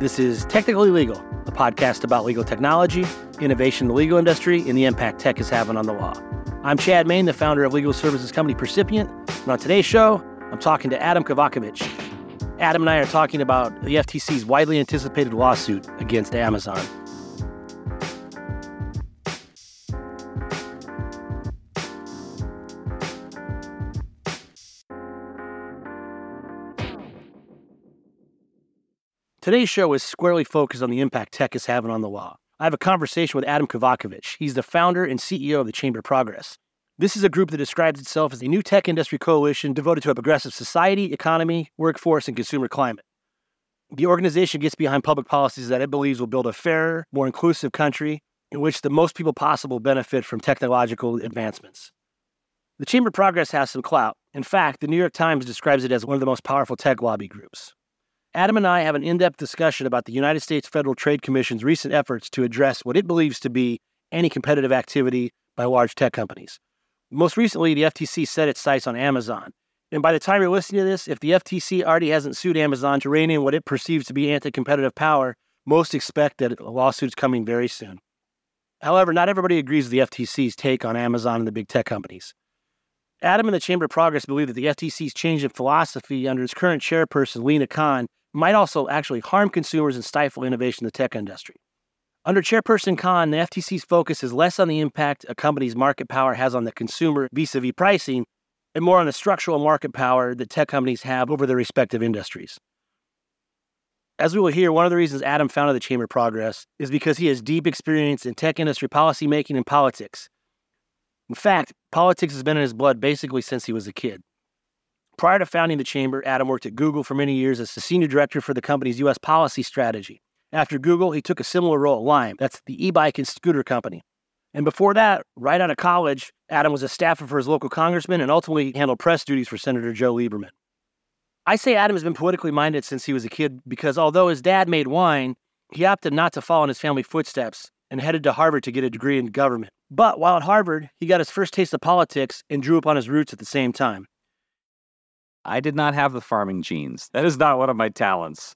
This is Technically Legal, a podcast about legal technology, innovation in the legal industry, and the impact tech is having on the law. I'm Chad Main, the founder of legal services company Percipient, and on today's show, I'm talking to Adam Kovacevich. Adam and I are talking about the FTC's widely anticipated lawsuit against Amazon. Today's show is squarely focused on the impact tech is having on the law. I have a conversation with Adam Kovacevich. He's the founder and CEO of the Chamber of Progress. This is a group that describes itself as a new tech industry coalition devoted to a progressive society, economy, workforce, and consumer climate. The organization gets behind public policies that it believes will build a fairer, more inclusive country in which the most people possible benefit from technological advancements. The Chamber of Progress has some clout. In fact, the New York Times describes it as one of the most powerful tech lobby groups. Adam and I have an in depth discussion about the United States Federal Trade Commission's recent efforts to address what it believes to be anti competitive activity by large tech companies. Most recently, the FTC set its sights on Amazon. And by the time you're listening to this, if the FTC already hasn't sued Amazon to rein in what it perceives to be anti competitive power, most expect that a lawsuit's coming very soon. However, not everybody agrees with the FTC's take on Amazon and the big tech companies. Adam and the Chamber of Progress believe that the FTC's change in philosophy under its current chairperson, Lina Khan, might also actually harm consumers and stifle innovation in the tech industry. Under Chairperson Khan, the FTC's focus is less on the impact a company's market power has on the consumer vis a vis pricing and more on the structural market power that tech companies have over their respective industries. As we will hear, one of the reasons Adam founded the Chamber of Progress is because he has deep experience in tech industry policymaking and politics. In fact, politics has been in his blood basically since he was a kid. Prior to founding the chamber, Adam worked at Google for many years as the senior director for the company's U.S. policy strategy. After Google, he took a similar role at Lime, that's the e bike and scooter company. And before that, right out of college, Adam was a staffer for his local congressman and ultimately handled press duties for Senator Joe Lieberman. I say Adam has been politically minded since he was a kid because although his dad made wine, he opted not to follow in his family footsteps and headed to Harvard to get a degree in government. But while at Harvard, he got his first taste of politics and drew upon his roots at the same time. I did not have the farming genes. That is not one of my talents.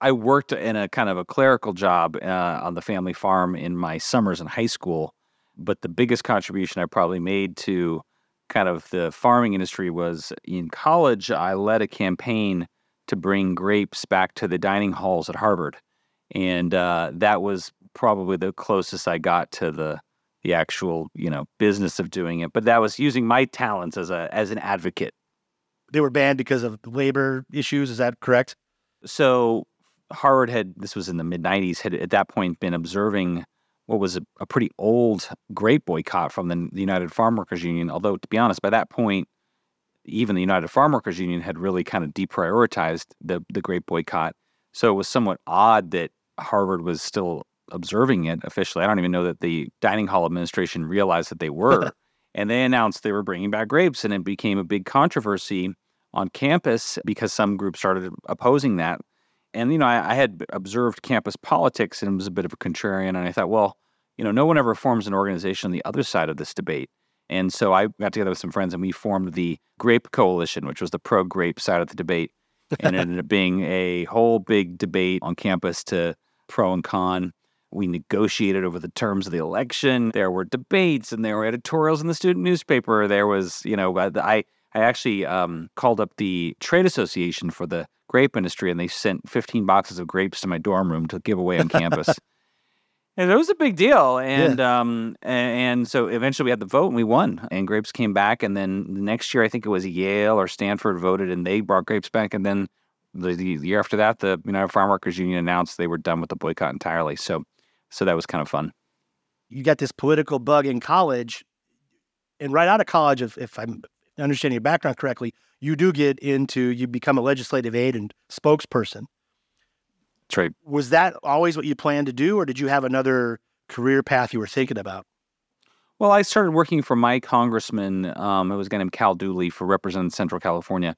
I worked in a kind of a clerical job uh, on the family farm in my summers in high school. But the biggest contribution I probably made to kind of the farming industry was in college, I led a campaign to bring grapes back to the dining halls at Harvard. And uh, that was probably the closest I got to the the actual, you know, business of doing it. But that was using my talents as a as an advocate they were banned because of labor issues. Is that correct? So Harvard had this was in the mid '90s had at that point been observing what was a, a pretty old grape boycott from the, the United Farm Workers Union. Although to be honest, by that point, even the United Farm Workers Union had really kind of deprioritized the the grape boycott. So it was somewhat odd that Harvard was still observing it officially. I don't even know that the dining hall administration realized that they were. and they announced they were bringing back grapes, and it became a big controversy on campus because some groups started opposing that. And, you know, I, I, had observed campus politics and was a bit of a contrarian. And I thought, well, you know, no one ever forms an organization on the other side of this debate. And so I got together with some friends and we formed the Grape Coalition, which was the pro grape side of the debate. and it ended up being a whole big debate on campus to pro and con. We negotiated over the terms of the election. There were debates and there were editorials in the student newspaper. There was, you know, I I actually um, called up the trade association for the grape industry, and they sent 15 boxes of grapes to my dorm room to give away on campus. and it was a big deal, and yeah. um, and so eventually we had the vote, and we won, and grapes came back. And then the next year, I think it was Yale or Stanford voted, and they brought grapes back. And then the, the year after that, the United Farm Workers Union announced they were done with the boycott entirely. So, so that was kind of fun. You got this political bug in college, and right out of college, if, if I'm understanding your background correctly, you do get into you become a legislative aide and spokesperson. That's right. Was that always what you planned to do, or did you have another career path you were thinking about? Well, I started working for my congressman. Um, it was a guy named Cal Dooley for representing Central California,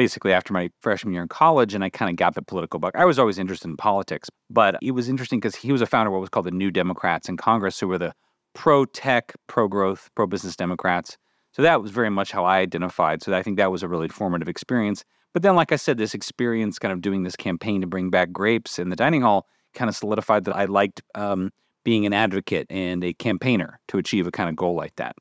basically after my freshman year in college, and I kind of got the political bug. I was always interested in politics, but it was interesting because he was a founder of what was called the New Democrats in Congress, who were the pro tech, pro growth, pro business Democrats. So that was very much how I identified. So I think that was a really formative experience. But then, like I said, this experience kind of doing this campaign to bring back grapes in the dining hall kind of solidified that I liked um, being an advocate and a campaigner to achieve a kind of goal like that.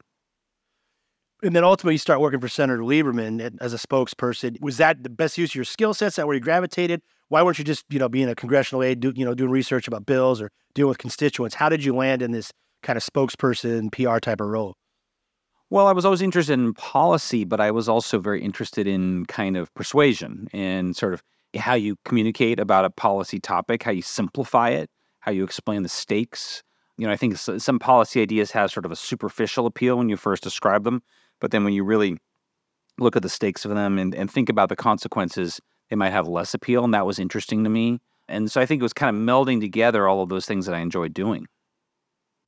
And then ultimately, you start working for Senator Lieberman as a spokesperson. Was that the best use of your skill sets? That where you gravitated? Why weren't you just, you know, being a congressional aide, do, you know, doing research about bills or dealing with constituents? How did you land in this kind of spokesperson, PR type of role? Well, I was always interested in policy, but I was also very interested in kind of persuasion and sort of how you communicate about a policy topic, how you simplify it, how you explain the stakes. You know, I think some policy ideas have sort of a superficial appeal when you first describe them, but then when you really look at the stakes of them and, and think about the consequences, they might have less appeal. And that was interesting to me. And so I think it was kind of melding together all of those things that I enjoyed doing.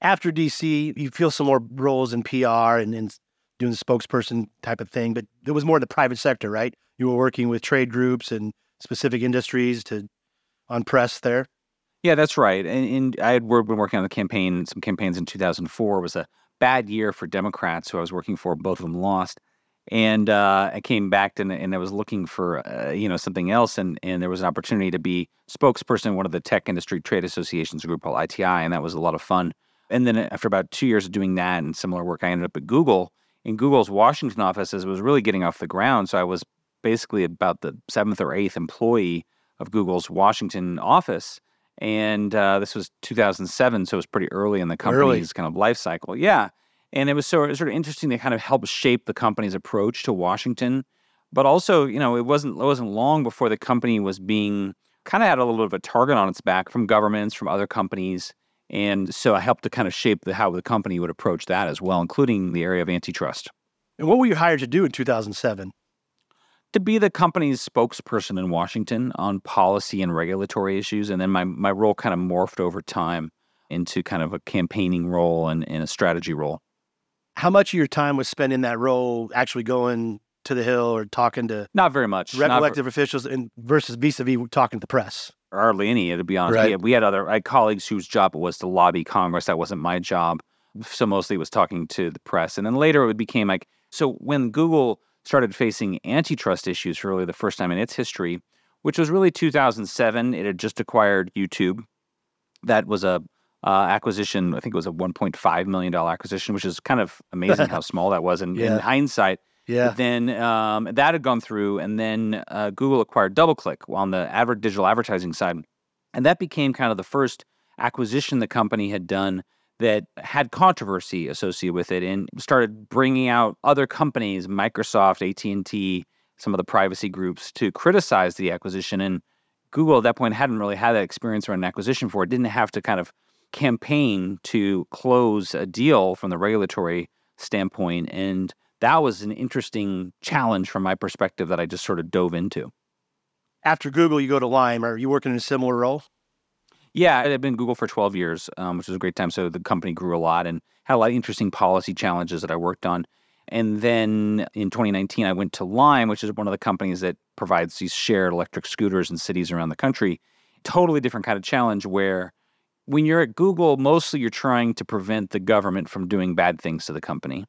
After DC, you feel some more roles in PR and, and doing the spokesperson type of thing, but it was more in the private sector, right? You were working with trade groups and specific industries to on press there. Yeah, that's right. And, and I had been working on the campaign, some campaigns in 2004. It was a bad year for Democrats who I was working for. Both of them lost. And uh, I came back and, and I was looking for, uh, you know, something else. And, and there was an opportunity to be spokesperson in one of the tech industry trade associations, group called ITI. And that was a lot of fun. And then after about two years of doing that and similar work, I ended up at Google. In Google's Washington office, as it was really getting off the ground. So I was basically about the seventh or eighth employee of Google's Washington office. And uh, this was 2007, so it was pretty early in the company's early. kind of life cycle. Yeah. And it was sort of, sort of interesting to kind of help shape the company's approach to Washington. But also, you know, it wasn't it wasn't long before the company was being kind of had a little bit of a target on its back from governments, from other companies. And so I helped to kind of shape the, how the company would approach that as well, including the area of antitrust. And what were you hired to do in 2007? To be the company's spokesperson in Washington on policy and regulatory issues. And then my, my role kind of morphed over time into kind of a campaigning role and, and a strategy role. How much of your time was spent in that role actually going to the Hill or talking to not very much elected officials and versus vis-a-vis talking to the press? Hardly any, to be honest. Right. We, had, we had other I had colleagues whose job it was to lobby Congress. That wasn't my job. So mostly it was talking to the press. And then later it became like so when Google started facing antitrust issues for really the first time in its history, which was really 2007. It had just acquired YouTube. That was a uh, acquisition. I think it was a 1.5 million dollar acquisition, which is kind of amazing how small that was in, yeah. in hindsight. Yeah. But then um, that had gone through, and then uh, Google acquired DoubleClick on the adver- digital advertising side, and that became kind of the first acquisition the company had done that had controversy associated with it and started bringing out other companies microsoft at&t some of the privacy groups to criticize the acquisition. And google at that point hadn't really had that experience around an acquisition for it didn't have to kind of campaign to close a deal from the regulatory standpoint. And that was an interesting challenge from my perspective that i just sort of dove into. After google you go to lime. Are you working in a similar role yeah, I've been Google for 12 years, um, which was a great time. So the company grew a lot and had a lot of interesting policy challenges that I worked on. And then in 2019, I went to Lime, which is one of the companies that provides these shared electric scooters in cities around the country. Totally different kind of challenge where when you're at Google, mostly you're trying to prevent the government from doing bad things to the company.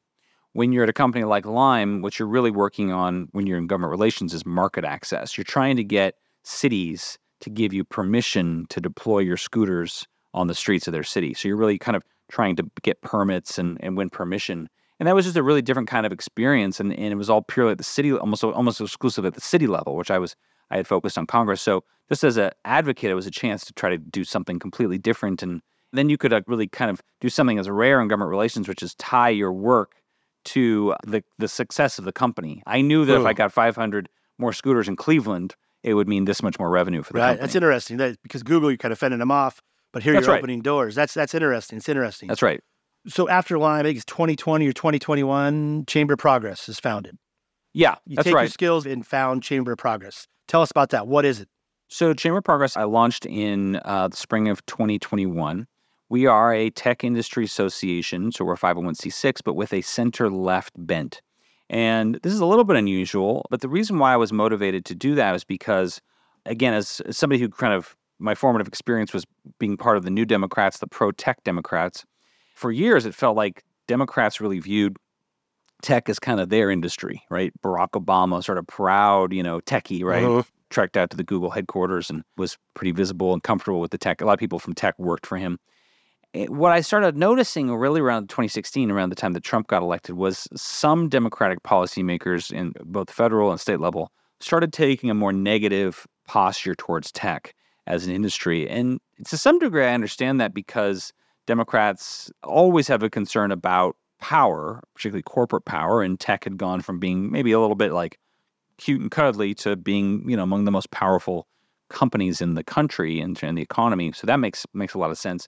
When you're at a company like Lime, what you're really working on when you're in government relations is market access. You're trying to get cities to give you permission to deploy your scooters on the streets of their city. So you're really kind of trying to get permits and, and win permission. And that was just a really different kind of experience. And, and it was all purely at the city, almost almost exclusive at the city level, which I was I had focused on Congress. So just as an advocate, it was a chance to try to do something completely different. And then you could uh, really kind of do something as rare in government relations, which is tie your work to the the success of the company. I knew that if I got 500 more scooters in Cleveland, it would mean this much more revenue for the right. company. That's interesting. That, because Google, you're kind of fending them off, but here that's you're right. opening doors. That's that's interesting. It's interesting. That's right. So after Lime, I think it's 2020 or 2021, Chamber of Progress is founded. Yeah, you that's take right. your skills and found Chamber of Progress. Tell us about that. What is it? So Chamber of Progress, I launched in uh, the spring of 2021. We are a tech industry association, so we're 501c6, but with a center left bent. And this is a little bit unusual, but the reason why I was motivated to do that was because, again, as, somebody who kind of my formative experience was being part of the New Democrats, the pro tech Democrats. For years, it felt like Democrats really viewed tech as kind of their industry, right? Barack Obama, sort of proud, you know, techie, right? Uh-huh. Trekked out to the Google headquarters and was pretty visible and comfortable with the tech. A lot of people from tech worked for him. Eh, what I started noticing really around 2016, around the time that Trump got elected, was some Democratic policymakers in both federal and state level started taking a more negative posture towards tech as an industry. And to some degree, I understand that because Democrats always have a concern about power, particularly corporate power, and tech had gone from being maybe a little bit like cute and cuddly to being, you know, among the most powerful companies in the country and in the economy. So that makes makes a lot of sense.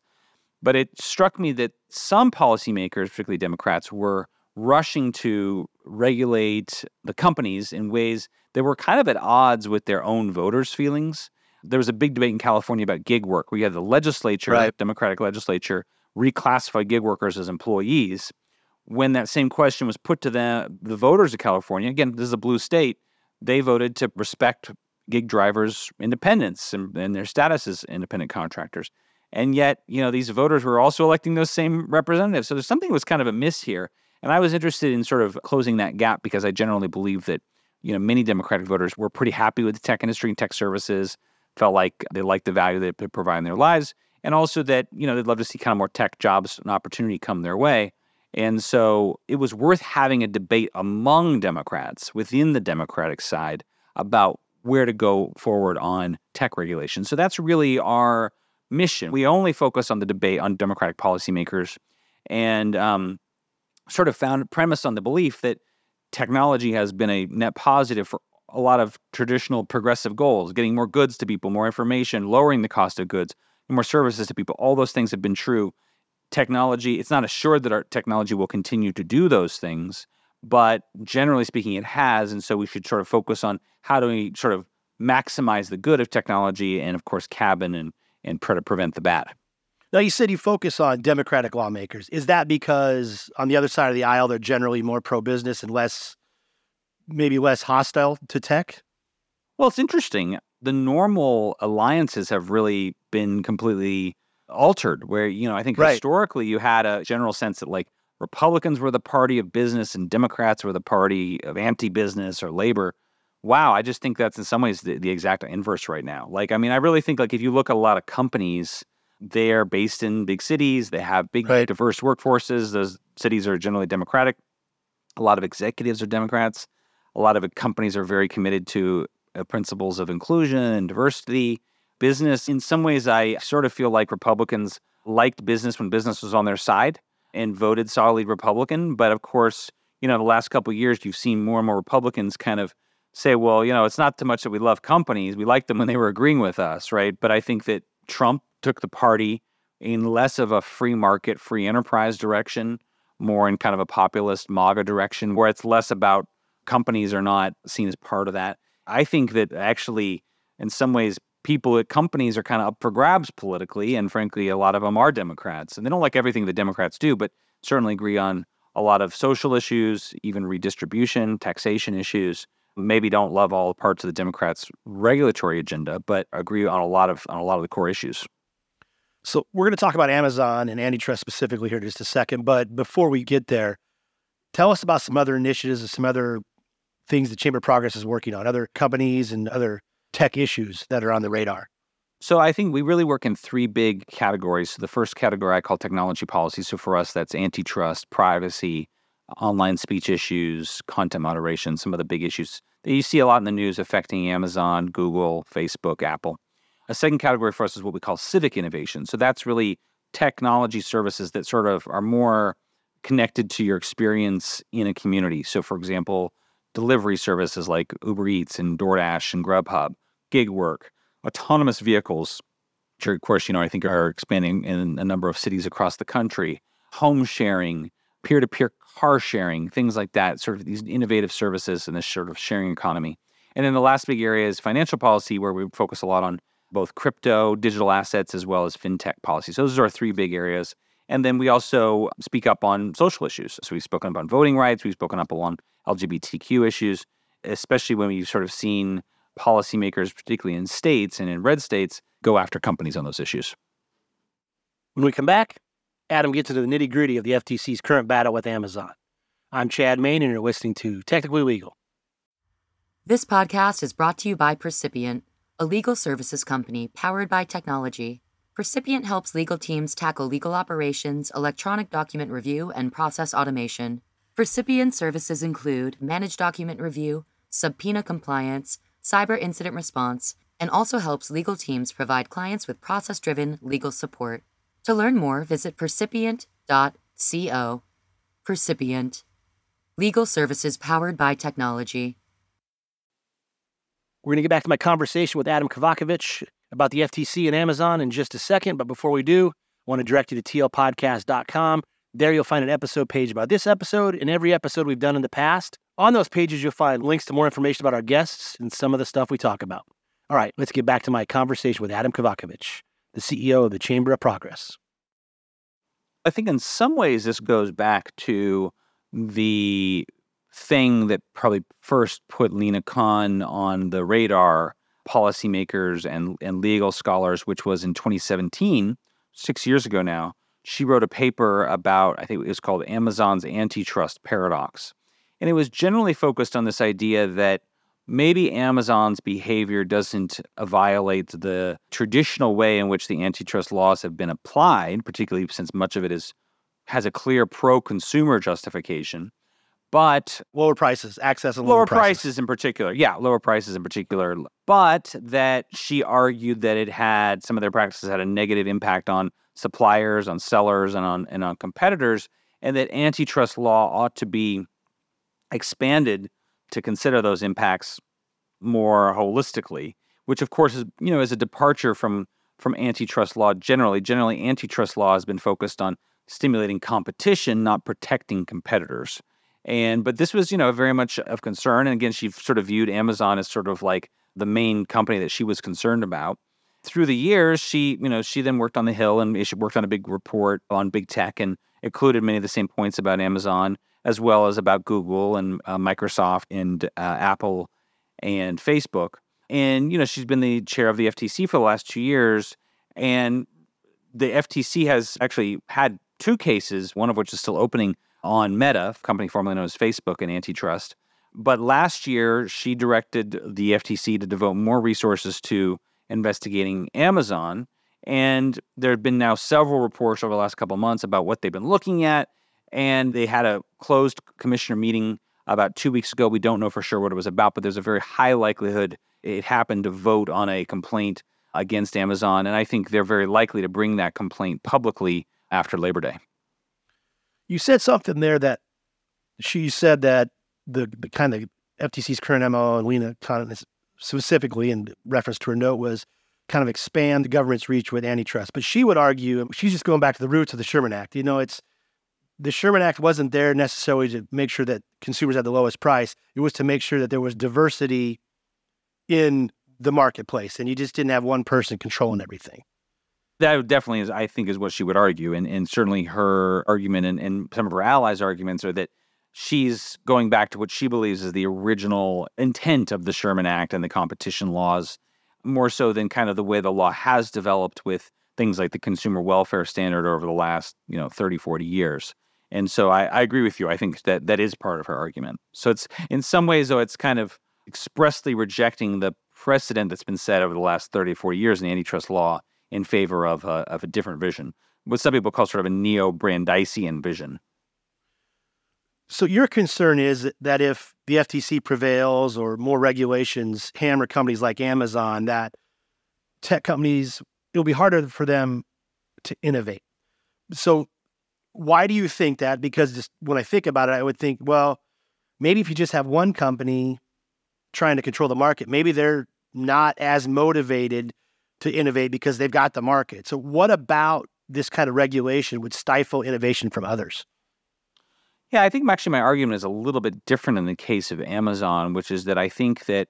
But it struck me that some policymakers, particularly Democrats, were rushing to regulate the companies in ways that were kind of at odds with their own voters' feelings. There was a big debate in California about gig work, where you had the legislature, Right. Democratic legislature, reclassify gig workers as employees. When that same question was put to the, the voters of California, again, this is a blue state, they voted to respect gig drivers' independence and, and their status as independent contractors. And yet, you know, these voters were also electing those same representatives. So there's something that was kind of amiss here. And I was interested in sort of closing that gap because I generally believe that, you know, many Democratic voters were pretty happy with the tech industry and tech services, felt like they liked the value that it provide in their lives, and also that, you know, they'd love to see kind of more tech jobs and opportunity come their way. And so it was worth having a debate among Democrats within the Democratic side about where to go forward on tech regulation. So that's really our mission. We only focus on the debate on Democratic policymakers and um, sort of found premise on the belief that technology has been a net positive for a lot of traditional progressive goals, getting more goods to people, more information, lowering the cost of goods, more services to people. All those things have been true. Technology, it's not assured that our technology will continue to do those things, but generally speaking, it has. And so we should sort of focus on how do we sort of maximize the good of technology and, of course, cabin and, and try to prevent the bad. Now, you said you focus on Democratic lawmakers. Is that because on the other side of the aisle, they're generally more pro business and less, maybe less hostile to tech? Well, it's interesting. The normal alliances have really been completely altered, where, you know, I think Right. historically you had a general sense that like Republicans were the party of business and Democrats were the party of anti business or labor. Wow, I just think that's in some ways the, the exact inverse right now. Like, I mean, I really think like if you look at a lot of companies, they're based in big cities, they have big, Right. diverse workforces. Those cities are generally Democratic. A lot of executives are Democrats. A lot of companies are very committed to uh, principles of inclusion and diversity. Business, in some ways, I sort of feel like Republicans liked business when business was on their side and voted solidly Republican. But of course, you know, the last couple of years, you've seen more and more Republicans kind of say, well, you know, it's not too much that we love companies. We liked them when they were agreeing with us, right? But I think that Trump took the party in less of a free market, free enterprise direction, more in kind of a populist MAGA direction, where it's less about companies are not seen as part of that. I think that actually, in some ways, people at companies are kind of up for grabs politically, and frankly, a lot of them are Democrats, and they don't like everything the Democrats do, but certainly agree on a lot of social issues, even redistribution, taxation issues. Maybe don't love all parts of the Democrats' regulatory agenda, but agree on a lot of on a lot of the core issues. So we're going to talk about Amazon and antitrust specifically here in just a second. But before we get there, tell us about some other initiatives and some other things the Chamber of Progress is working on, other companies and other tech issues that are on the radar. So I think we really work in three big categories. So the first category I call technology policy. So for us, that's antitrust, privacy, online speech issues, content moderation, some of the big issues that you see a lot in the news affecting Amazon, Google, Facebook, Apple. A second category for us is what we call civic innovation. So that's really technology services that sort of are more connected to your experience in a community. So, for example, delivery services like Uber Eats and DoorDash and Grubhub, gig work, autonomous vehicles, which, are, of course, you know, I think are expanding in a number of cities across the country, home sharing, peer to peer car sharing, things like that, sort of these innovative services in this sort of sharing economy. And then the last big area is financial policy, where we focus a lot on both crypto, digital assets, as well as fintech policy. So those are our three big areas. And then we also speak up on social issues. So we've spoken up on voting rights, we've spoken up on LGBTQ issues, especially when we've sort of seen policymakers, particularly in states and in red states, go after companies on those issues. When we come back, Adam gets into the nitty gritty of the FTC's current battle with Amazon. I'm Chad Main, and you're listening to Technically Legal. This podcast is brought to you by Percipient, a legal services company powered by technology. Percipient helps legal teams tackle legal operations, electronic document review, and process automation. Percipient services include managed document review, subpoena compliance, cyber incident response, and also helps legal teams provide clients with process driven legal support. To learn more, visit percipient.co. Percipient. Legal services powered by technology. We're going to get back to my conversation with Adam Kovacevich about the FTC and Amazon in just a second. But before we do, I want to direct you to tlpodcast.com. There you'll find an episode page about this episode and every episode we've done in the past. On those pages, you'll find links to more information about our guests and some of the stuff we talk about. All right, let's get back to my conversation with Adam Kovacevich, the CEO of the Chamber of Progress. I think in some ways this goes back to the thing that probably first put Lina Khan on the radar, policymakers and, and legal scholars, which was in 2017, six years ago now. She wrote a paper about, I think it was called Amazon's Antitrust Paradox. And it was generally focused on this idea that maybe Amazon's behavior doesn't violate the traditional way in which the antitrust laws have been applied, particularly since much of it is has a clear pro-consumer justification. But lower prices, access and lower, lower prices. prices in particular, yeah, lower prices in particular. But that she argued that it had some of their practices had a negative impact on suppliers, on sellers, and on and on competitors, and that antitrust law ought to be expanded to consider those impacts more holistically, which of course is you know is a departure from from antitrust law generally. Generally, antitrust law has been focused on stimulating competition, not protecting competitors. And but this was you know very much of concern. And again, she sort of viewed Amazon as sort of like the main company that she was concerned about. Through the years, she you know she then worked on the Hill and she worked on a big report on big tech and included many of the same points about Amazon as well as about Google and uh, Microsoft and uh, Apple and Facebook. And, you know, she's been the chair of the FTC for the last two years. And the FTC has actually had two cases, one of which is still opening on Meta, company formerly known as Facebook and antitrust. But last year, she directed the FTC to devote more resources to investigating Amazon. And there have been now several reports over the last couple months about what they've been looking at and they had a closed commissioner meeting about two weeks ago. We don't know for sure what it was about, but there's a very high likelihood it happened to vote on a complaint against Amazon. And I think they're very likely to bring that complaint publicly after Labor Day. You said something there that she said that the, the kind of FTC's current MO and Lina Khan specifically in reference to her note was kind of expand the government's reach with antitrust. But she would argue, she's just going back to the roots of the Sherman Act. You know, it's the Sherman Act wasn't there necessarily to make sure that consumers had the lowest price. It was to make sure that there was diversity in the marketplace and you just didn't have one person controlling everything. That definitely is, I think, is what she would argue. And, and certainly her argument and, and some of her allies' arguments are that she's going back to what she believes is the original intent of the Sherman Act and the competition laws, more so than kind of the way the law has developed with things like the consumer welfare standard over the last, you know, 30, 40 years. And so I, I agree with you. I think that that is part of her argument. So it's in some ways, though, it's kind of expressly rejecting the precedent that's been set over the last 30 or 40 years in antitrust law in favor of a, of a different vision, what some people call sort of a neo Brandeisian vision. So your concern is that if the FTC prevails or more regulations hammer companies like Amazon, that tech companies, it'll be harder for them to innovate. So why do you think that? Because just when I think about it, I would think, well, maybe if you just have one company trying to control the market, maybe they're not as motivated to innovate because they've got the market. So, what about this kind of regulation would stifle innovation from others? Yeah, I think actually my argument is a little bit different in the case of Amazon, which is that I think that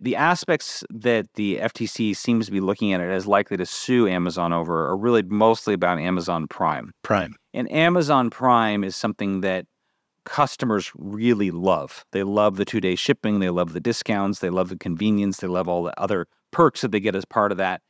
the aspects that the FTC seems to be looking at it as likely to sue Amazon over are really mostly about Amazon Prime. Prime. And Amazon Prime is something that customers really love. They love the two day shipping, they love the discounts, they love the convenience, they love all the other perks that they get as part of that.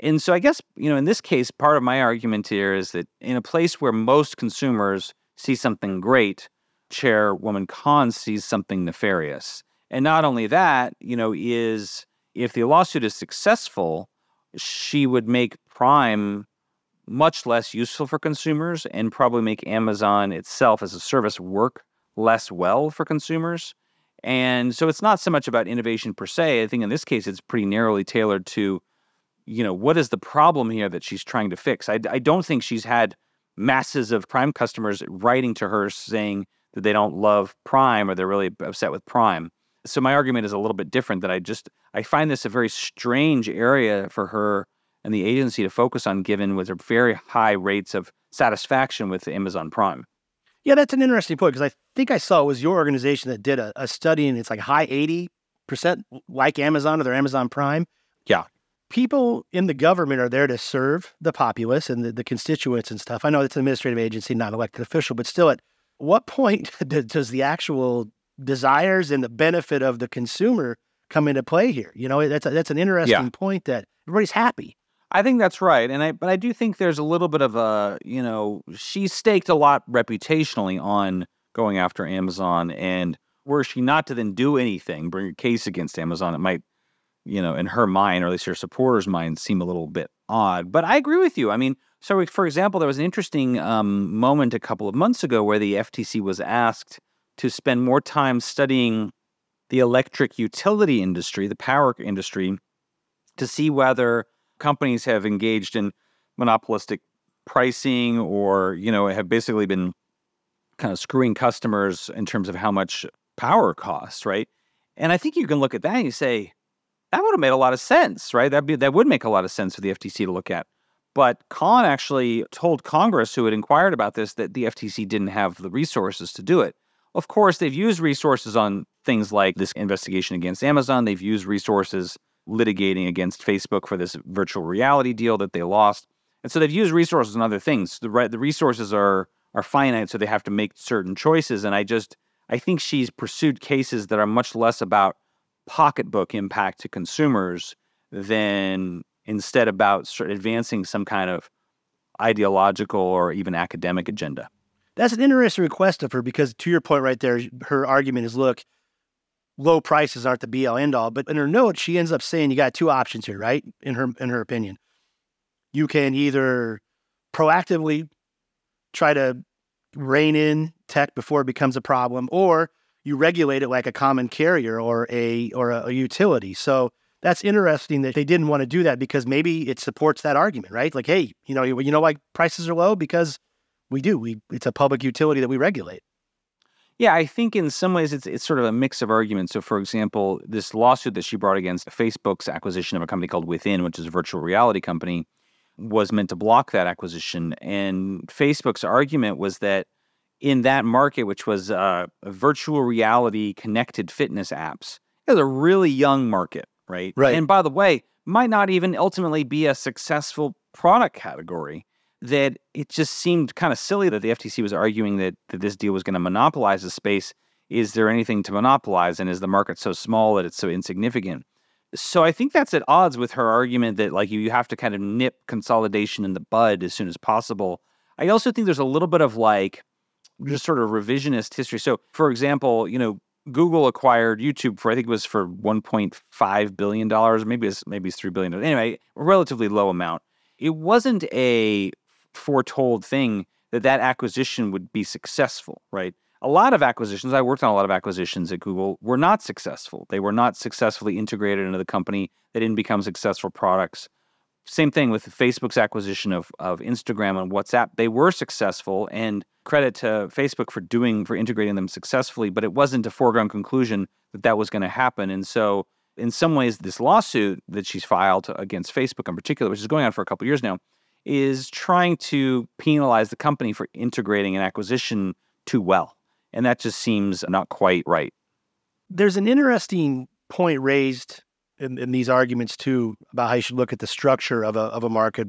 And so I guess, you know, in this case, part of my argument here is that in a place where most consumers see something great, Chairwoman Khan sees something nefarious. And not only that, you know, is if the lawsuit is successful, she would make Prime much less useful for consumers and probably make Amazon itself as a service work less well for consumers. And so it's not so much about innovation per se. I think in this case, it's pretty narrowly tailored to, you know, what is the problem here that she's trying to fix? I, I don't think she's had masses of Prime customers writing to her saying that they don't love Prime or they're really upset with Prime. So my argument is a little bit different that I just I find this a very strange area for her and the agency to focus on given with her very high rates of satisfaction with Amazon Prime. Yeah, that's an interesting point because I think I saw it was your organization that did a, a study and it's like high 80% like Amazon or their Amazon Prime. Yeah. People in the government are there to serve the populace and the, the constituents and stuff. I know it's an administrative agency, not elected official, but still, at what point does the actual desires and the benefit of the consumer come into play here? You know, that's a, that's an interesting yeah. point that everybody's happy. I think that's right, and I but I do think there's a little bit of a you know she staked a lot reputationally on going after Amazon, and were she not to then do anything, bring a case against Amazon, it might you know in her mind or at least her supporters' mind seem a little bit odd. But I agree with you. I mean, so for example, there was an interesting um, moment a couple of months ago where the FTC was asked to spend more time studying the electric utility industry, the power industry, to see whether companies have engaged in monopolistic pricing or, you know, have basically been kind of screwing customers in terms of how much power costs, right? And I think you can look at that and you say, that would have made a lot of sense, right? That that would make a lot of sense for the FTC to look at. But Khan actually told Congress, who had inquired about this, that the FTC didn't have the resources to do it. Of course, they've used resources on things like this investigation against Amazon. They've used resources litigating against Facebook for this virtual reality deal that they lost. And so they've used resources on other things. The the resources are are finite, so they have to make certain choices. And I just I think she's pursued cases that are much less about pocketbook impact to consumers than instead about advancing some kind of ideological or even academic agenda. That's an interesting request of her because, to your point right there, her argument is look, low prices aren't the be all end all. But in her note, she ends up saying you got two options here, right? In her in her opinion, you can either proactively try to rein in tech before it becomes a problem, or you regulate it like a common carrier or a or a, a utility. So that's interesting that they didn't want to do that because maybe it supports that argument, right? Like, hey, you know, you, you know why prices are low because we do. We it's a public utility that we regulate. Yeah, I think in some ways it's it's sort of a mix of arguments. So, for example, this lawsuit that she brought against Facebook's acquisition of a company called Within, which is a virtual reality company, was meant to block that acquisition. And Facebook's argument was that in that market, which was uh, virtual reality connected fitness apps, it was a really young market, right? Right. And by the way, might not even ultimately be a successful product category that it just seemed kind of silly that the FTC was arguing that, that this deal was going to monopolize the space. Is there anything to monopolize? And is the market so small that it's so insignificant? So I think that's at odds with her argument that like you, you have to kind of nip consolidation in the bud as soon as possible. I also think there's a little bit of like just sort of revisionist history. So for example, you know, Google acquired YouTube for I think it was for 1.5 billion dollars, maybe it's maybe it's 3 billion. Anyway, a relatively low amount. It wasn't a foretold thing that that acquisition would be successful, right? A lot of acquisitions, I worked on a lot of acquisitions at Google, were not successful. They were not successfully integrated into the company. They didn't become successful products. Same thing with Facebook's acquisition of, of Instagram and WhatsApp. They were successful, and credit to Facebook for doing for integrating them successfully. But it wasn't a foregone conclusion that that was going to happen. And so, in some ways, this lawsuit that she's filed against Facebook in particular, which is going on for a couple years now, is trying to penalize the company for integrating an acquisition too well. And that just seems not quite right. There's an interesting point raised in, in these arguments too about how you should look at the structure of a of a market,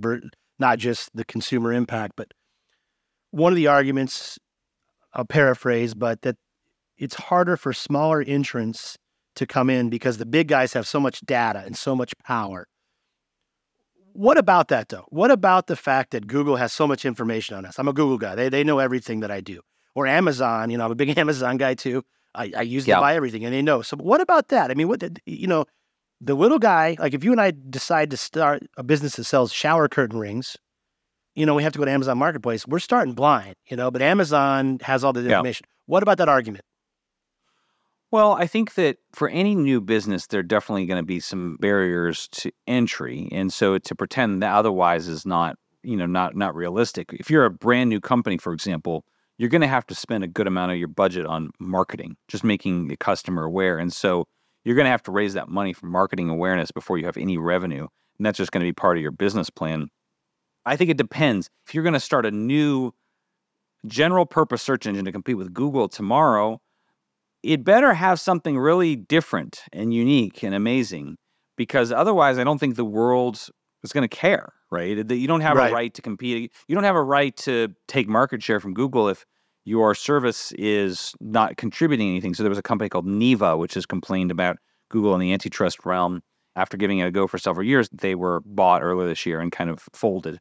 not just the consumer impact. But one of the arguments, I'll paraphrase, but that it's harder for smaller entrants to come in because the big guys have so much data and so much power what about that though? What about the fact that Google has so much information on us? I'm a Google guy. They, they know everything that I do. or Amazon. You know, I'm a big Amazon guy too. I, I use Yeah. to buy everything, and they know. So, what about that? I mean, what did you know? The little guy, like if you and I decide to start a business that sells shower curtain rings, you know, we have to go to Amazon Marketplace. We're starting blind, you know, but Amazon has all the Yeah. information. What about that argument? Well, I think that for any new business, there are definitely going to be some barriers to entry, and so to pretend that otherwise is not, you know, not not realistic. If you're a brand new company, for example, you're going to have to spend a good amount of your budget on marketing, just making the customer aware, and so you're going to have to raise that money for marketing awareness before you have any revenue, and that's just going to be part of your business plan. I think it depends. If you're going to start a new general purpose search engine to compete with Google tomorrow, it better have something really different and unique and amazing because otherwise I don't think the world is going to care, right? That You don't have Right. a right to compete. You don't have a right to take market share from Google if your service is not contributing anything. So there was a company called Neeva which has complained about Google in the antitrust realm. After giving it a go for several years, they were bought earlier this year and kind of folded.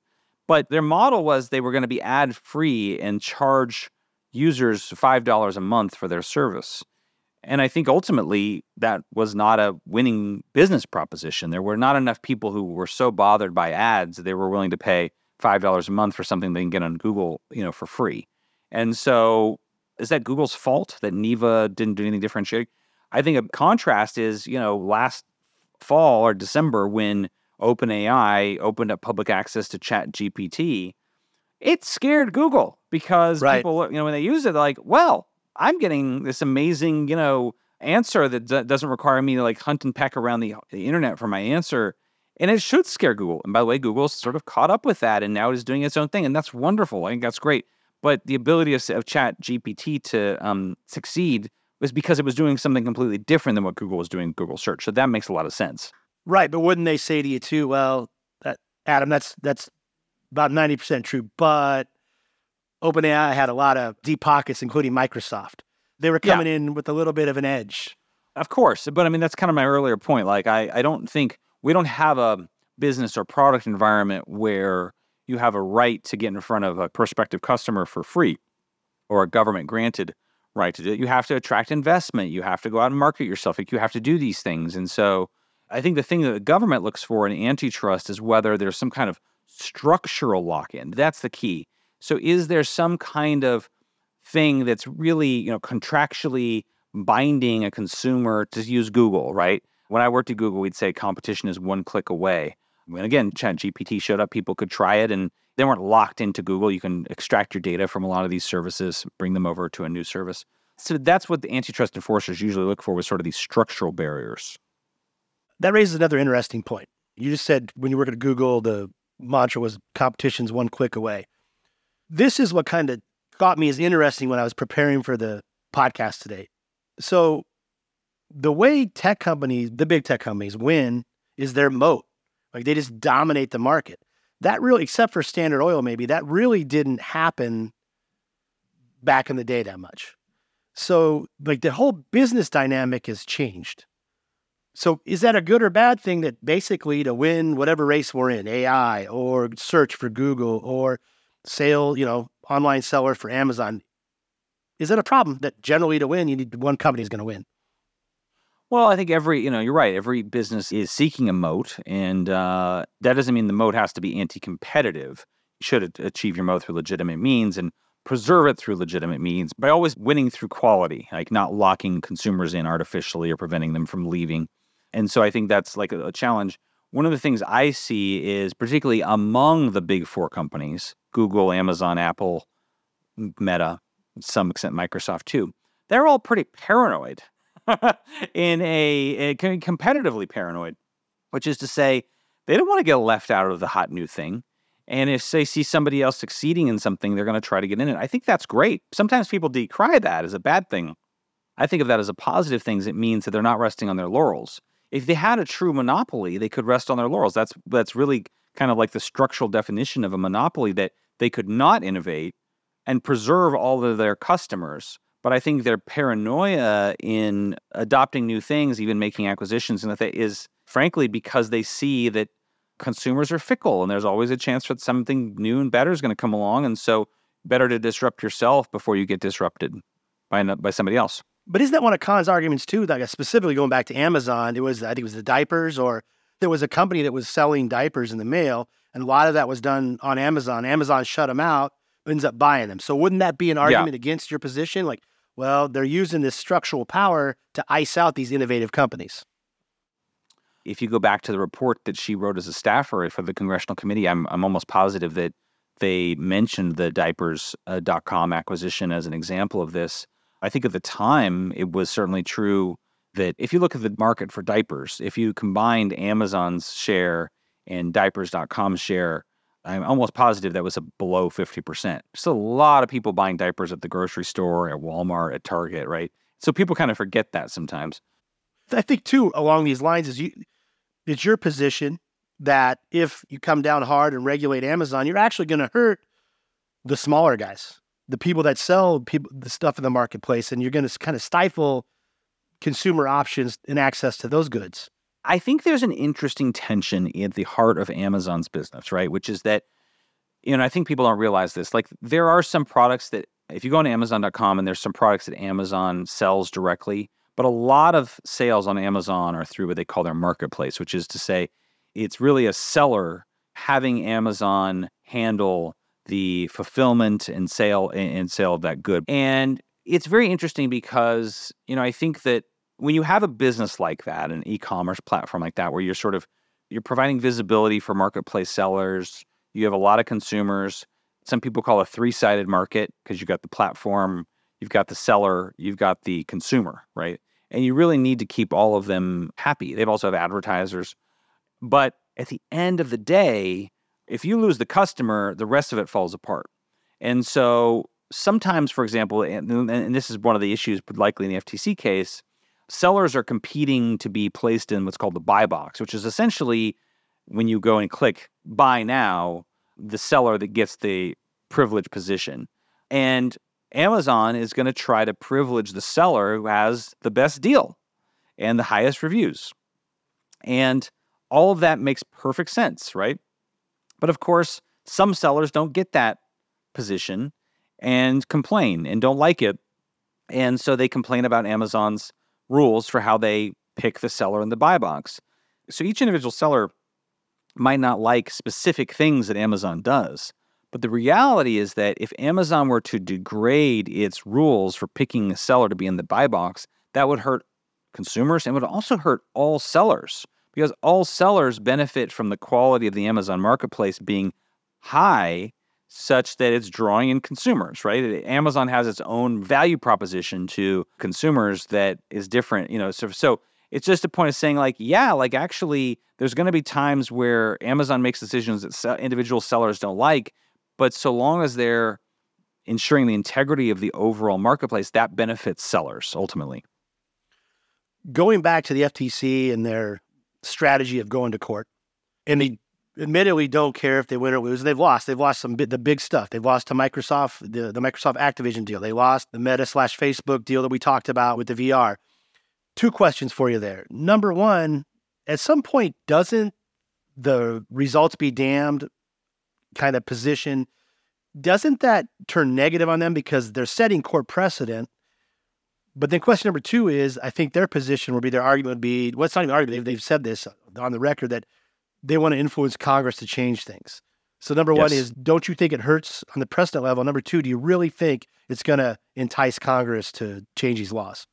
But their model was they were going to be ad free and charge users $5 a month for their service. And I think ultimately that was not a winning business proposition. There were not enough people who were so bothered by ads that they were willing to pay $5 a month for something they can get on Google, you know, for free. And so is that Google's fault that Neeva didn't do anything differentiating? I think a contrast is, you know, last fall or December when OpenAI opened up public access to Chat GPT, it scared Google because Right. people, you know, when they use it, they're like, well, I'm getting this amazing, you know, answer that d- doesn't require me to like hunt and peck around the, the internet for my answer. And it should scare Google. And by the way, Google's sort of caught up with that and now is doing its own thing. And that's wonderful. I think that's great. But the ability of, of Chat GPT to um, succeed was because it was doing something completely different than what Google was doing in Google search. So that makes a lot of sense. Right, but wouldn't they say to you too? Well, that Adam, that's that's about ninety percent true. But OpenAI had a lot of deep pockets, including Microsoft. They were Yeah. coming in with a little bit of an edge. Of course, but I mean that's kind of my earlier point. Like I, I don't think we don't have a business or product environment where you have a right to get in front of a prospective customer for free or a government granted right to do it. You have to attract investment. You have to go out and market yourself. Like you have to do these things. And so I think the thing that the government looks for in antitrust is whether there's some kind of structural lock-in. That's the key. So is there some kind of thing that's really, you know, contractually binding a consumer to use Google, right? When I worked at Google, we'd say competition is one click away. When again, Chat GPT showed up, people could try it and they weren't locked into Google. You can extract your data from a lot of these services, bring them over to a new service. So that's what the antitrust enforcers usually look for was sort of these structural barriers. That raises another interesting point. You just said when you work at Google, the mantra was competition's one click away. This is what kind of got me as interesting when I was preparing for the podcast today. So, the way tech companies, the big tech companies, win is their moat. Like they just dominate the market. That really, except for Standard Oil, maybe that really didn't happen back in the day that much. So, like the whole business dynamic has changed. So is that a good or bad thing that basically to win whatever race we're in, AI or search for Google or sale, you know, online seller for Amazon, is it a problem that generally to win, you need one company is going to win? Well, I think every, you know, you're right. Every business is seeking a moat, and uh, that doesn't mean the moat has to be anti-competitive. You should achieve your moat through legitimate means and preserve it through legitimate means by always winning through quality, like not locking consumers in artificially or preventing them from leaving. And so I think that's like a, a challenge. One of the things I see is particularly among the big four companies, Google, Amazon, Apple, Meta, some extent Microsoft too, they're all pretty paranoid in a, a competitively paranoid, which is to say they don't want to get left out of the hot new thing. And if they see somebody else succeeding in something, they're going to try to get in it. I think that's great. Sometimes people decry that as a bad thing. I think of that as a positive thing. It means that they're not resting on their laurels. If they had a true monopoly, they could rest on their laurels. That's that's really kind of like the structural definition of a monopoly that they could not innovate and preserve all of their customers. But I think their paranoia in adopting new things, even making acquisitions, and that they- is frankly because they see that consumers are fickle and there's always a chance that something new and better is going to come along. And so better to disrupt yourself before you get disrupted by by somebody else. But isn't that one of Khan's arguments too? Like specifically going back to Amazon, it was I think it was the diapers, or there was a company that was selling diapers in the mail, and a lot of that was done on Amazon. Amazon shut them out, ends up buying them. So wouldn't that be an argument yeah. against your position? Like, well, they're using this structural power to ice out these innovative companies. If you go back to the report that she wrote as a staffer for the congressional committee, I'm I'm almost positive that they mentioned the diapers.com uh, acquisition as an example of this. I think at the time it was certainly true that if you look at the market for diapers, if you combined Amazon's share and diapers.com's share, I'm almost positive that was a below 50%. Still a lot of people buying diapers at the grocery store, at Walmart, at Target, right? So people kind of forget that sometimes. I think too along these lines is you it's your position that if you come down hard and regulate Amazon, you're actually going to hurt the smaller guys, the people that sell people the stuff in the marketplace, and you're going to kind of stifle consumer options and access to those goods. I think there's an interesting tension at the heart of Amazon's business, right? Which is that, you know, I think people don't realize this. Like, there are some products that, if you go on Amazon.com and there's some products that Amazon sells directly, but a lot of sales on Amazon are through what they call their marketplace, which is to say, it's really a seller having Amazon handle the fulfillment and sale and sale of that good. And it's very interesting because, you know, I think that when you have a business like that, an e-commerce platform like that, where you're sort of you're providing visibility for marketplace sellers, you have a lot of consumers. Some people call a three-sided market because you've got the platform, you've got the seller, you've got the consumer, right? And you really need to keep all of them happy. They've also have advertisers. But at the end of the day, if you lose the customer, the rest of it falls apart. And so sometimes, for example, and, and this is one of the issues but likely in the FTC case, sellers are competing to be placed in what's called the buy box, which is essentially when you go and click buy now, the seller that gets the privileged position. And Amazon is going to try to privilege the seller who has the best deal and the highest reviews. And all of that makes perfect sense, right? But of course, some sellers don't get that position and complain and don't like it. And so they complain about Amazon's rules for how they pick the seller in the buy box. So each individual seller might not like specific things that Amazon does. But the reality is that if Amazon were to degrade its rules for picking a seller to be in the buy box, that would hurt consumers and would also hurt all sellers because all sellers benefit from the quality of the Amazon marketplace being high such that it's drawing in consumers, right? Amazon has its own value proposition to consumers that is different, you know. So, so it's just a point of saying, like, yeah, like actually, there's going to be times where Amazon makes decisions that individual sellers don't like, but so long as they're ensuring the integrity of the overall marketplace, that benefits sellers ultimately. Going back to the FTC and their strategy of going to court, and they admittedly don't care if they win or lose. They've lost. They've lost some the big stuff. They've lost to Microsoft, the, the Microsoft Activision deal. They lost the Meta slash Facebook deal that we talked about with the VR. Two questions for you there. Number one, at some point, doesn't the results be damned kind of position, doesn't that turn negative on them because they're setting court precedent? But then question number two is, I think their position would be their argument would be, what's not even argument, they've, they've said this on the record that they want to influence Congress to change things. So number yes. one is, don't you think it hurts on the precedent level? Number two, do you really think it's going to entice Congress to change these laws?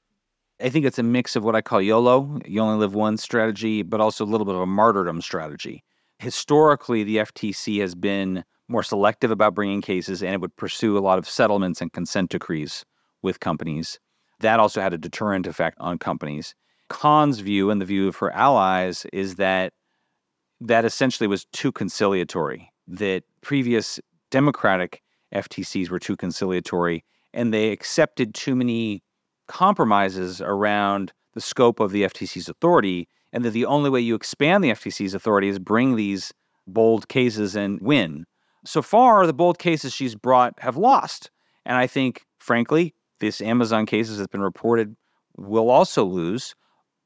I think it's a mix of what I call YOLO, you only live once strategy, but also a little bit of a martyrdom strategy. Historically, the FTC has been more selective about bringing cases and it would pursue a lot of settlements and consent decrees with companies. That also had a deterrent effect on companies. Khan's view and the view of her allies is that that essentially was too conciliatory, that previous Democratic FTCs were too conciliatory, and they accepted too many compromises around the scope of the FTC's authority, and that the only way you expand the FTC's authority is bring these bold cases and win. So far, the bold cases she's brought have lost. And I think, frankly, this Amazon case has been reported will also lose.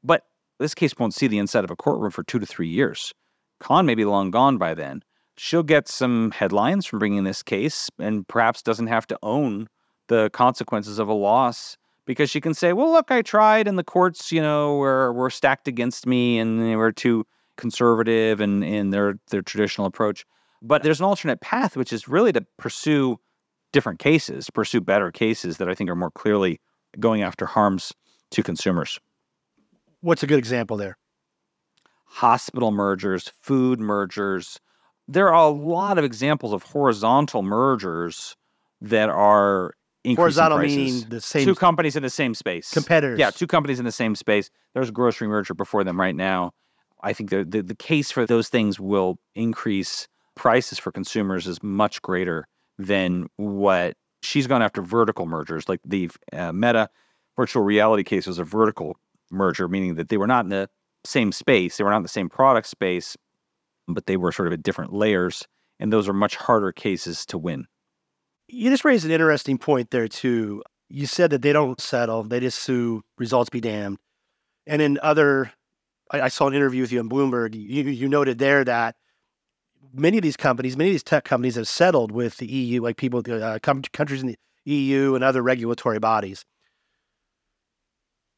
But this case won't see the inside of a courtroom for two to three years. Khan may be long gone by then. she'll get some headlines from bringing this case and perhaps doesn't have to own the consequences of a loss because she can say, well, look, I tried and the courts, you know, were, were stacked against me and they were too conservative and in their, their traditional approach. But there's an alternate path, which is really to pursue different cases, pursue better cases that I think are more clearly going after harms to consumers. What's a good example there? Hospital mergers, food mergers. There are a lot of examples of horizontal mergers that are horizontal prices. meaning the same two companies in the same space. competitors. Yeah, two companies in the same space. There's a grocery merger before them right now. I think the, the, the case for those things will increase prices for consumers is much greater than what she's gone after vertical mergers. Like the uh, Meta virtual reality case was a vertical merger, meaning that they were not in the same space, they were not in the same product space, but they were sort of at different layers. And those are much harder cases to win. You just raised an interesting point there too. You said that they don't settle; they just sue. Results be damned. And in other, I, I saw an interview with you on Bloomberg. You, you noted there that many of these companies, many of these tech companies, have settled with the EU, like people, uh, countries in the EU and other regulatory bodies.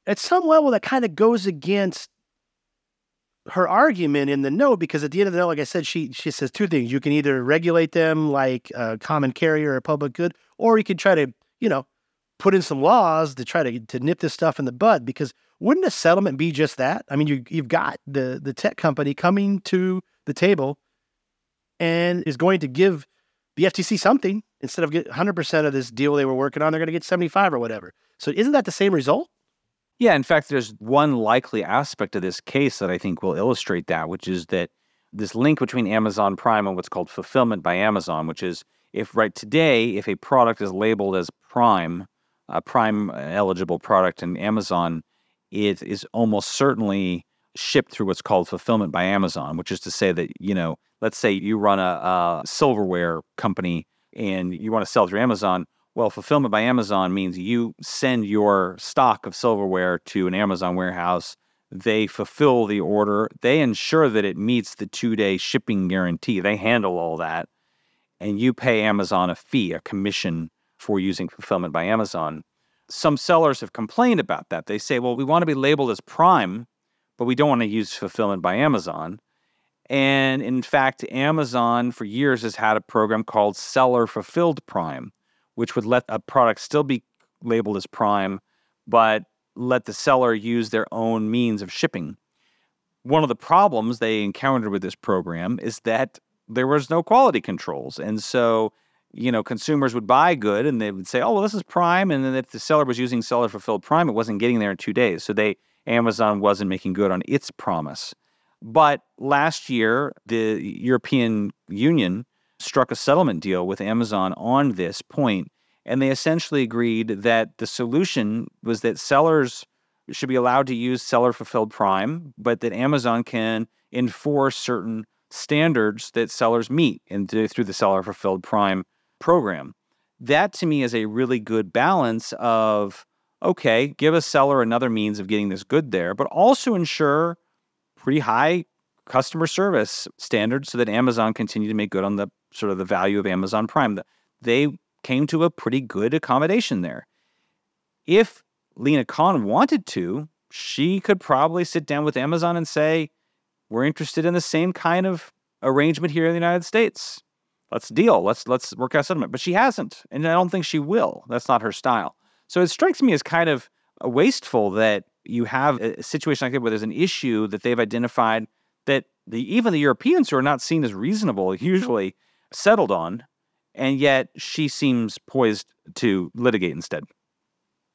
At some level, that kind of goes against her argument in the note because at the end of the note, like I said, she she says two things: you can either regulate them like a common carrier or public good, or you can try to you know put in some laws to try to to nip this stuff in the bud. Because wouldn't a settlement be just that? I mean, you you've got the the tech company coming to the table and is going to give the FTC something instead of get 100% of this deal they were working on, they're going to get 75 or whatever. So isn't that the same result? Yeah, in fact, there's one likely aspect of this case that I think will illustrate that, which is that this link between Amazon Prime and what's called fulfillment by Amazon, which is if right today, if a product is labeled as Prime, a Prime uh, eligible product in Amazon, it is almost certainly shipped through what's called fulfillment by Amazon, which is to say that, you know, let's say you run a, a silverware company and you want to sell through Amazon well, fulfillment by Amazon means you send your stock of silverware to an Amazon warehouse. They fulfill the order. They ensure that it meets the two day shipping guarantee. They handle all that. And you pay Amazon a fee, a commission for using fulfillment by Amazon. Some sellers have complained about that. They say, well, we want to be labeled as Prime, but we don't want to use fulfillment by Amazon. And in fact, Amazon for years has had a program called Seller Fulfilled Prime which would let a product still be labeled as prime, but let the seller use their own means of shipping. One of the problems they encountered with this program is that there was no quality controls. And so, you know, consumers would buy good and they would say, oh, well, this is prime. And then if the seller was using seller fulfilled prime, it wasn't getting there in two days. So they, Amazon wasn't making good on its promise. But last year, the European Union struck a settlement deal with Amazon on this point, and they essentially agreed that the solution was that sellers should be allowed to use seller fulfilled prime, but that Amazon can enforce certain standards that sellers meet and through the seller fulfilled prime program. That to me is a really good balance of okay, give a seller another means of getting this good there, but also ensure pretty high customer service standards so that Amazon continue to make good on the sort of the value of Amazon Prime. They came to a pretty good accommodation there. If Lina Khan wanted to, she could probably sit down with Amazon and say, "We're interested in the same kind of arrangement here in the United States. Let's deal. Let's let's work out settlement." But she hasn't, and I don't think she will. That's not her style. So it strikes me as kind of wasteful that you have a situation like that where there's an issue that they've identified that the even the Europeans who are not seen as reasonable usually settled on, and yet she seems poised to litigate instead.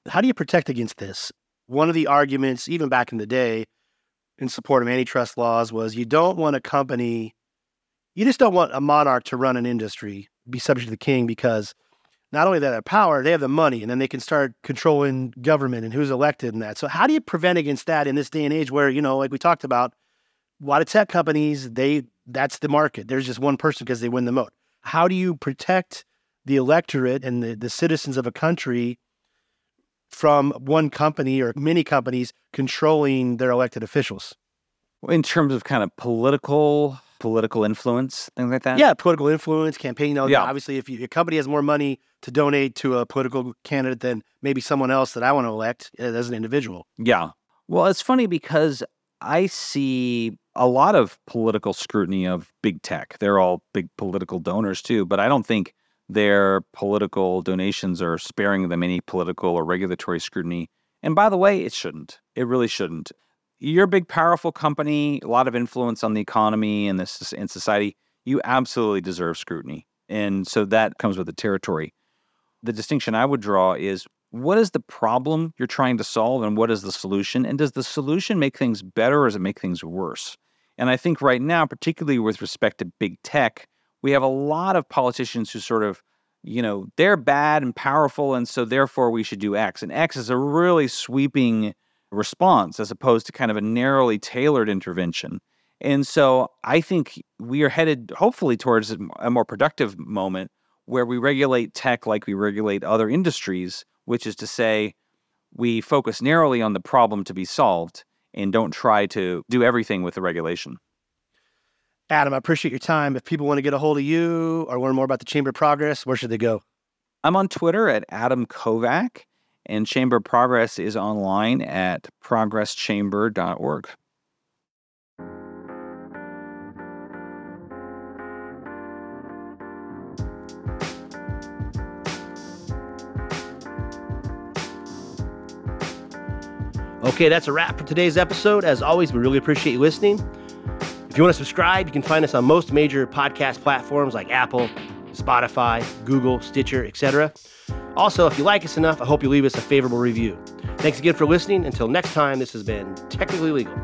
How do you protect against this? One of the arguments, even back in the day, in support of antitrust laws was you don't want a company, you just don't want a monarch to run an industry, be subject to the king, because not only they have power, they have the money, and then they can start controlling government and who's elected and that. So, how do you prevent against that in this day and age where, you know, like we talked about, a lot of tech companies, they that's the market. There's just one person because they win the vote. How do you protect the electorate and the, the citizens of a country from one company or many companies controlling their elected officials? In terms of kind of political political influence, things like that. Yeah, political influence, campaign. You know, Yeah. obviously, if you, your company has more money to donate to a political candidate than maybe someone else that I want to elect uh, as an individual. Yeah. Well, it's funny because I see a lot of political scrutiny of big tech. They're all big political donors too, but I don't think their political donations are sparing them any political or regulatory scrutiny. And by the way, it shouldn't. It really shouldn't. You're a big, powerful company, a lot of influence on the economy and this and society. You absolutely deserve scrutiny, and so that comes with the territory. The distinction I would draw is what is the problem you're trying to solve and what is the solution? And does the solution make things better or does it make things worse? And I think right now, particularly with respect to big tech, we have a lot of politicians who sort of, you know, they're bad and powerful. And so therefore we should do X. And X is a really sweeping response as opposed to kind of a narrowly tailored intervention. And so I think we are headed hopefully towards a more productive moment where we regulate tech like we regulate other industries, which is to say, we focus narrowly on the problem to be solved and don't try to do everything with the regulation. Adam, I appreciate your time. If people want to get a hold of you or learn more about the Chamber of Progress, where should they go? I'm on Twitter at Adam Kovac, and Chamber of Progress is online at progresschamber.org. Okay, that's a wrap for today's episode. As always, we really appreciate you listening. If you want to subscribe, you can find us on most major podcast platforms like Apple, Spotify, Google, Stitcher, etc. Also, if you like us enough, I hope you leave us a favorable review. Thanks again for listening. Until next time, this has been Technically Legal.